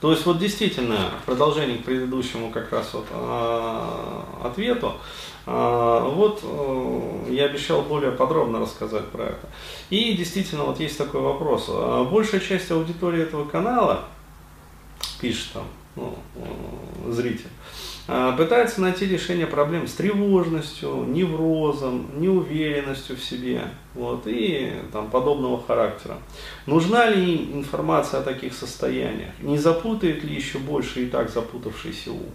То есть вот действительно, в продолжении к предыдущему как раз вот э, ответу, э, вот э, я обещал более подробно рассказать про это. И действительно вот есть такой вопрос. Большая часть аудитории этого канала, пишет там ну, зритель, а, пытается найти решение проблем с тревожностью, неврозом, неуверенностью в себе вот, и там, подобного характера. Нужна ли им информация о таких состояниях? Не запутает ли еще больше и так запутавшийся ум?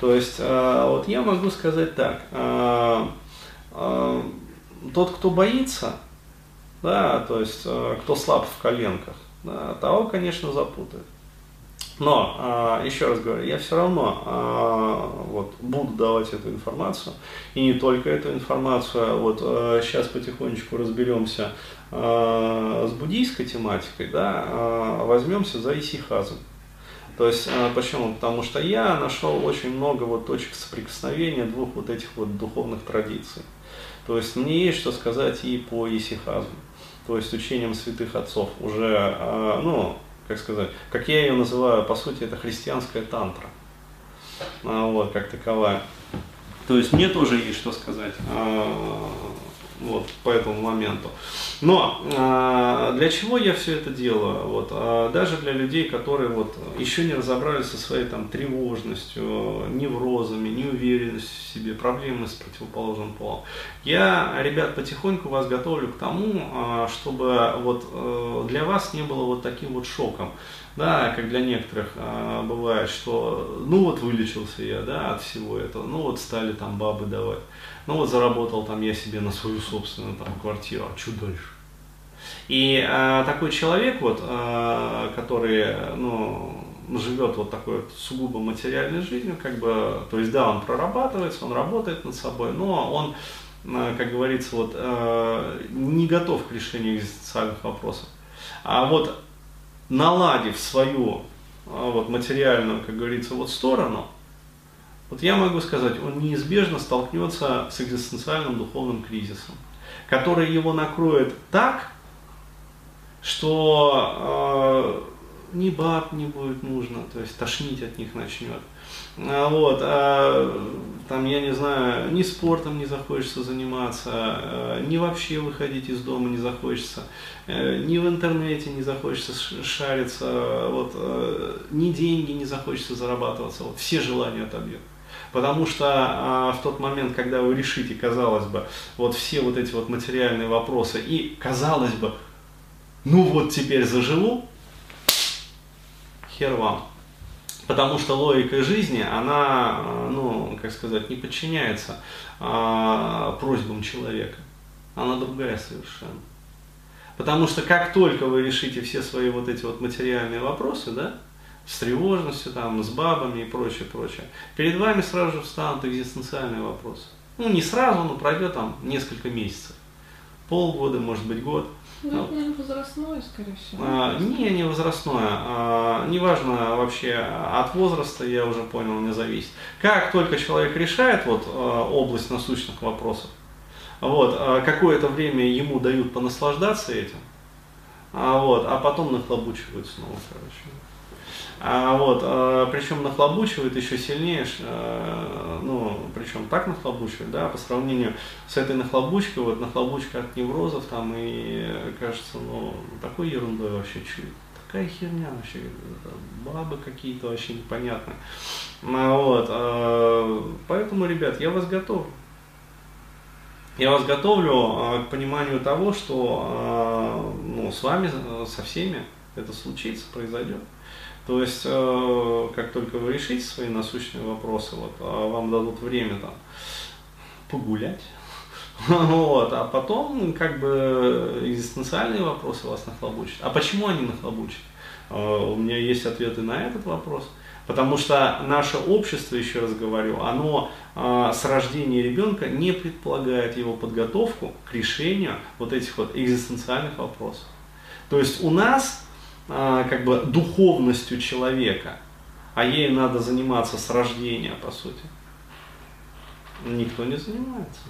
То есть, а, вот я могу сказать так, а, тот, кто боится, да, то есть, кто слаб в коленках, да, того, конечно, запутает. Но, а, еще раз говорю, я все равно а, вот, буду давать эту информацию. И не только эту информацию, а вот сейчас потихонечку разберемся с буддийской тематикой, да, возьмемся за исихазм. То есть, почему? Потому что я нашел очень много вот точек соприкосновения двух вот этих вот духовных традиций. То есть, мне есть что сказать и по исихазму, то есть учением святых отцов. Уже, ну, как сказать, как я ее называю, по сути, это христианская тантра. А, вот, как таковая. То есть мне тоже есть что сказать. А, вот, по этому моменту. Но э, для чего я все это делаю? Вот, э, даже для людей, которые вот еще не разобрались со своей там тревожностью, неврозами, неуверенностью в себе, проблемами с противоположным полом. Я, ребят, потихоньку вас готовлю к тому, э, чтобы вот э, для вас не было вот таким вот шоком. Да, как для некоторых э, бывает, что ну вот вылечился я, да, от всего этого, ну вот стали там бабы давать. Ну вот заработал там я себе на свою собственную там квартиру, а что дальше? И э, такой человек, вот, э, который, ну, живет вот такой вот сугубо материальной жизнью, как бы, то есть, да, он прорабатывается, он работает над собой, но он, э, как говорится, вот, э, не готов к решению экзистенциальных вопросов. А вот наладив свою э, вот, материальную, как говорится, вот сторону, вот я могу сказать, он неизбежно столкнется с экзистенциальным духовным кризисом, который его накроет так, что э, ни баб не будет нужно, то есть тошнить от них начнет. А, вот, а, там, я не знаю, ни спортом не захочется заниматься, а, ни вообще выходить из дома не захочется, э, ни в интернете не захочется шариться, вот, э, ни деньги не захочется зарабатываться, вот, все желания отобьет. Потому что а, в тот момент, когда вы решите, казалось бы, вот все вот эти вот материальные вопросы, и казалось бы, ну вот теперь заживу, хер вам. Потому что логика жизни, она, ну, как сказать, не подчиняется а, просьбам человека. Она другая совершенно. Потому что как только вы решите все свои вот эти вот материальные вопросы, да, с тревожностью, там, с бабами и прочее, прочее. Перед вами сразу же встанут экзистенциальные вопросы. Ну, не сразу, но пройдет там несколько месяцев. Полгода, может быть, год. Ну, возрастное, скорее всего. А, не, не возрастное. А, неважно вообще от возраста, я уже понял, не зависит. Как только человек решает вот, а, область насущных вопросов, вот, а, какое-то время ему дают понаслаждаться этим, а, вот, а потом нахлобучивают снова, короче. А вот, а, причем нахлобучивает еще сильнее, а, ну, причем так нахлобучивает, да, по сравнению с этой нахлобучкой, вот нахлобучка от неврозов там и кажется, ну, такой ерундой вообще чуть такая херня вообще, бабы какие-то вообще непонятные. Ну, вот, а, поэтому, ребят, я вас готовлю. Я вас готовлю к пониманию того, что ну, с вами, со всеми это случится, произойдет. То есть, э, как только вы решите свои насущные вопросы, вот, а вам дадут время там погулять, вот, а потом как бы экзистенциальные вопросы вас нахлобучат. А почему они нахлобучат? Э, у меня есть ответы на этот вопрос. Потому что наше общество, еще раз говорю, оно э, с рождения ребенка не предполагает его подготовку к решению вот этих вот экзистенциальных вопросов. То есть у нас как бы духовностью человека, а ей надо заниматься с рождения, по сути. Никто не занимается.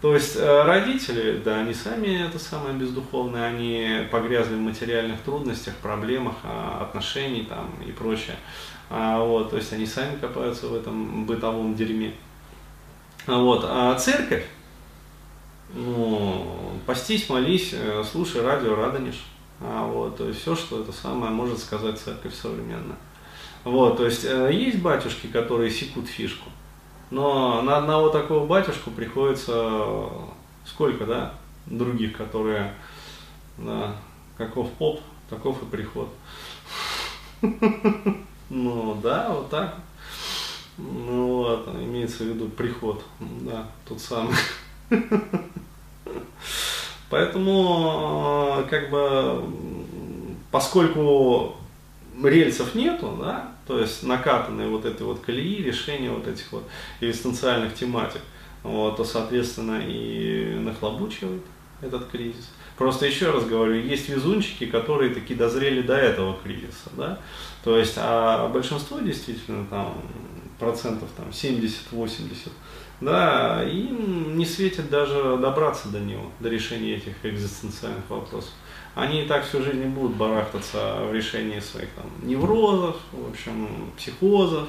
То есть э, родители, да, они сами это самое бездуховное, они погрязли в материальных трудностях, проблемах, а, отношений там и прочее. А, вот, то есть они сами копаются в этом бытовом дерьме. А, вот, а церковь, ну, постись, молись, э, слушай радио, радонишь. А, вот, то есть все, что это самое может сказать церковь современная. Вот, то есть э, есть батюшки, которые секут фишку, но на одного такого батюшку приходится сколько, да, других, которые, да, каков поп, таков и приход. Ну, да, вот так. Ну вот, имеется в виду приход, да, тот самый. Поэтому, как бы, поскольку рельсов нету, да, то есть накатанные вот этой вот колеи, решения вот этих вот экзистенциальных тематик, вот, то, соответственно, и нахлобучивает этот кризис. Просто еще раз говорю, есть везунчики, которые таки дозрели до этого кризиса, да, то есть, а большинство действительно там процентов там 70-80, да, им не светит даже добраться до него, до решения этих экзистенциальных вопросов. Они и так всю жизнь будут барахтаться в решении своих там неврозов, в общем, психозов,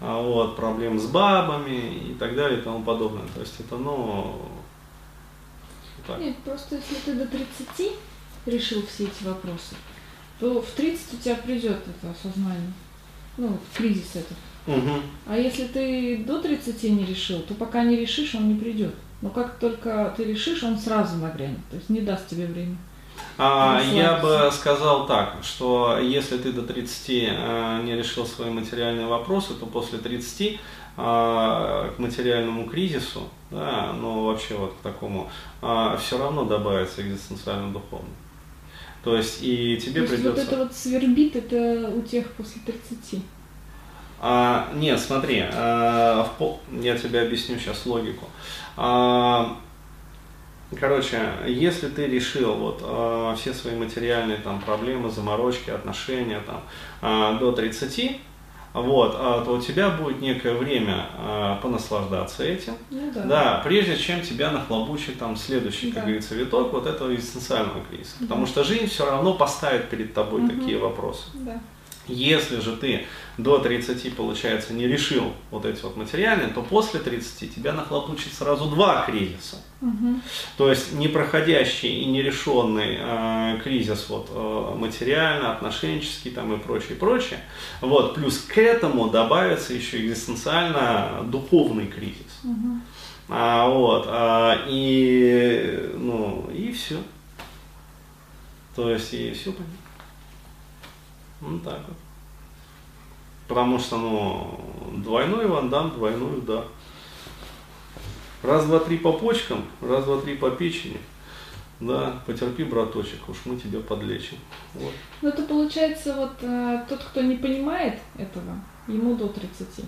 а, вот, проблем с бабами и так далее и тому подобное. То есть это, ну, так. Нет, просто если ты до 30 решил все эти вопросы, то в 30 у тебя придет это осознание, ну, кризис этот. Угу. А если ты до 30 не решил, то пока не решишь, он не придет. Но как только ты решишь, он сразу нагрянет, то есть не даст тебе времени. А, я бы сказал так, что если ты до 30 э, не решил свои материальные вопросы, то после 30 э, к материальному кризису, да, ну вообще вот к такому, э, все равно добавится экзистенциально духовно. То есть и тебе То есть придется... вот это вот свербит, это у тех после 30? А, нет, смотри, а, в пол... я тебе объясню сейчас логику. А, короче, если ты решил вот а, все свои материальные там проблемы, заморочки, отношения там а, до 30, вот, а, то у тебя будет некое время а, понаслаждаться этим, ну, да. да, прежде чем тебя нахлобучит там следующий, да. как говорится, виток вот этого экзистенциального кризиса. Да. Потому что жизнь все равно поставит перед тобой угу. такие вопросы. Да. Если же ты до 30, получается, не решил вот эти вот материальные, то после 30 тебя нахлопучит сразу два кризиса. Угу. То есть непроходящий и нерешенный э, кризис вот, э, материально, отношенческий там и прочее, прочее. Вот, плюс к этому добавится еще экзистенциально духовный кризис. Угу. А, вот, а, и, ну, и все. То есть, и все понятно. Ну так вот. Потому что, ну, двойной Ван Дам, двойной удар. Раз, два, три по почкам, раз, два, три по печени. Да, потерпи, браточек, уж мы тебя подлечим. Вот. Ну это получается вот э, тот, кто не понимает этого, ему до 30.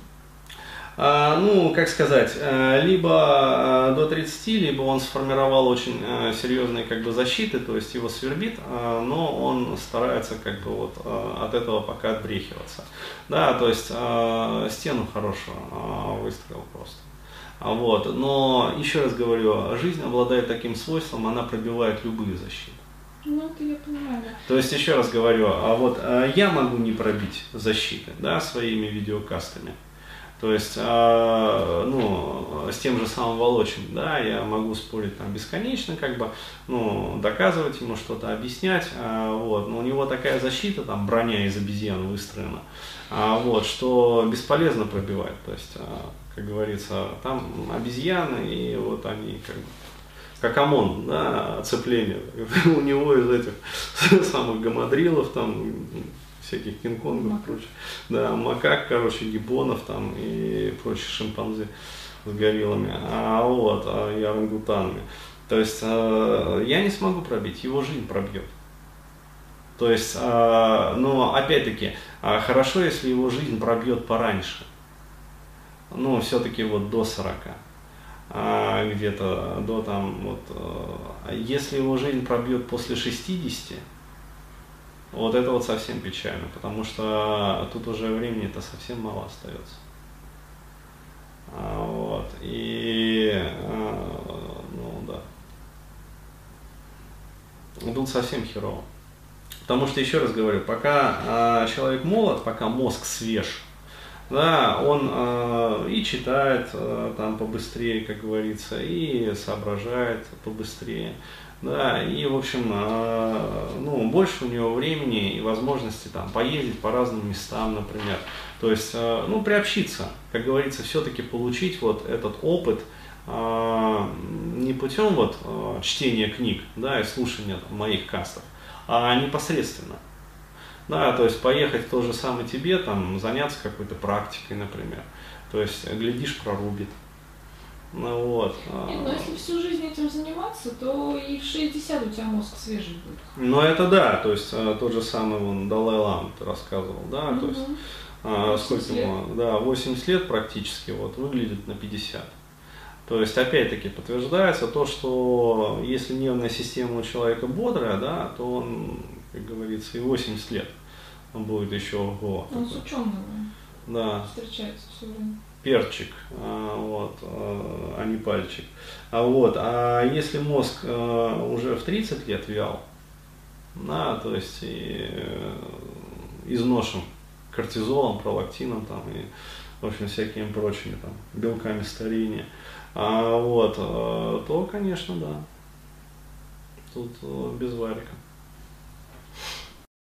А, ну, как сказать, э, либо э, до 30, либо он сформировал очень э, серьезные как бы защиты, то есть его свербит, но он старается как бы вот от этого пока отбрехиваться. Да, то есть стену хорошую выстроил просто. А вот. Но еще раз говорю, жизнь обладает таким свойством, она пробивает любые защиты. Ну, это я понимаю. То есть, еще раз говорю, а вот я могу не пробить защиты, да, своими видеокастами. То есть, э, ну, с тем же самым Волочем, да, я могу спорить там бесконечно, как бы, ну, доказывать ему что-то, объяснять, э, вот, но у него такая защита, там, броня из обезьян выстроена, э, вот, что бесполезно пробивать, то есть, э, как говорится, там обезьяны, и вот они, как бы, как ОМОН, да, оцепление, у него из этих самых гамадрилов, там, всяких кинг-конгов и прочее. Да, макак, короче, гибонов там и прочие шимпанзе с гориллами, а вот, а и орангутанами. То есть э, я не смогу пробить, его жизнь пробьет. То есть, э, но опять-таки, э, хорошо, если его жизнь пробьет пораньше. Ну, все-таки вот до 40 а где-то до там вот, если его жизнь пробьет после 60, вот это вот совсем печально, потому что тут уже времени-то совсем мало остается. А, вот. И, а, ну да. Тут совсем херово. Потому что, еще раз говорю, пока а, человек молод, пока мозг свеж, да, он и читает там побыстрее, как говорится, и соображает побыстрее да, и, в общем, э, ну, больше у него времени и возможности там поездить по разным местам, например, то есть, э, ну, приобщиться, как говорится, все-таки получить вот этот опыт, э, не путем вот чтения книг, да, и слушания там, моих кастов, а непосредственно. Да, то есть поехать в тот же самый Тибет, там, заняться какой-то практикой, например. То есть, глядишь, прорубит. Ну вот. А. Нет, но если всю жизнь этим заниматься, то и в 60 у тебя мозг свежий будет. Ну это да, то есть а, тот же самый вон Далай Лам ты рассказывал, да, угу. то есть а, сколько ему, да, 80 лет практически, вот, выглядит на 50. То есть, опять-таки, подтверждается то, что если нервная система у человека бодрая, да, то он, как говорится, и 80 лет он будет еще ого. Он с ученым да. встречается все время. Перчик, а, вот, а, а не пальчик. А вот, а если мозг а, уже в 30 лет вял, да, то есть и, э, изношен кортизолом, пролактином там и в общем всякими прочими там белками старения, а, вот, то, конечно, да, тут э, без варика.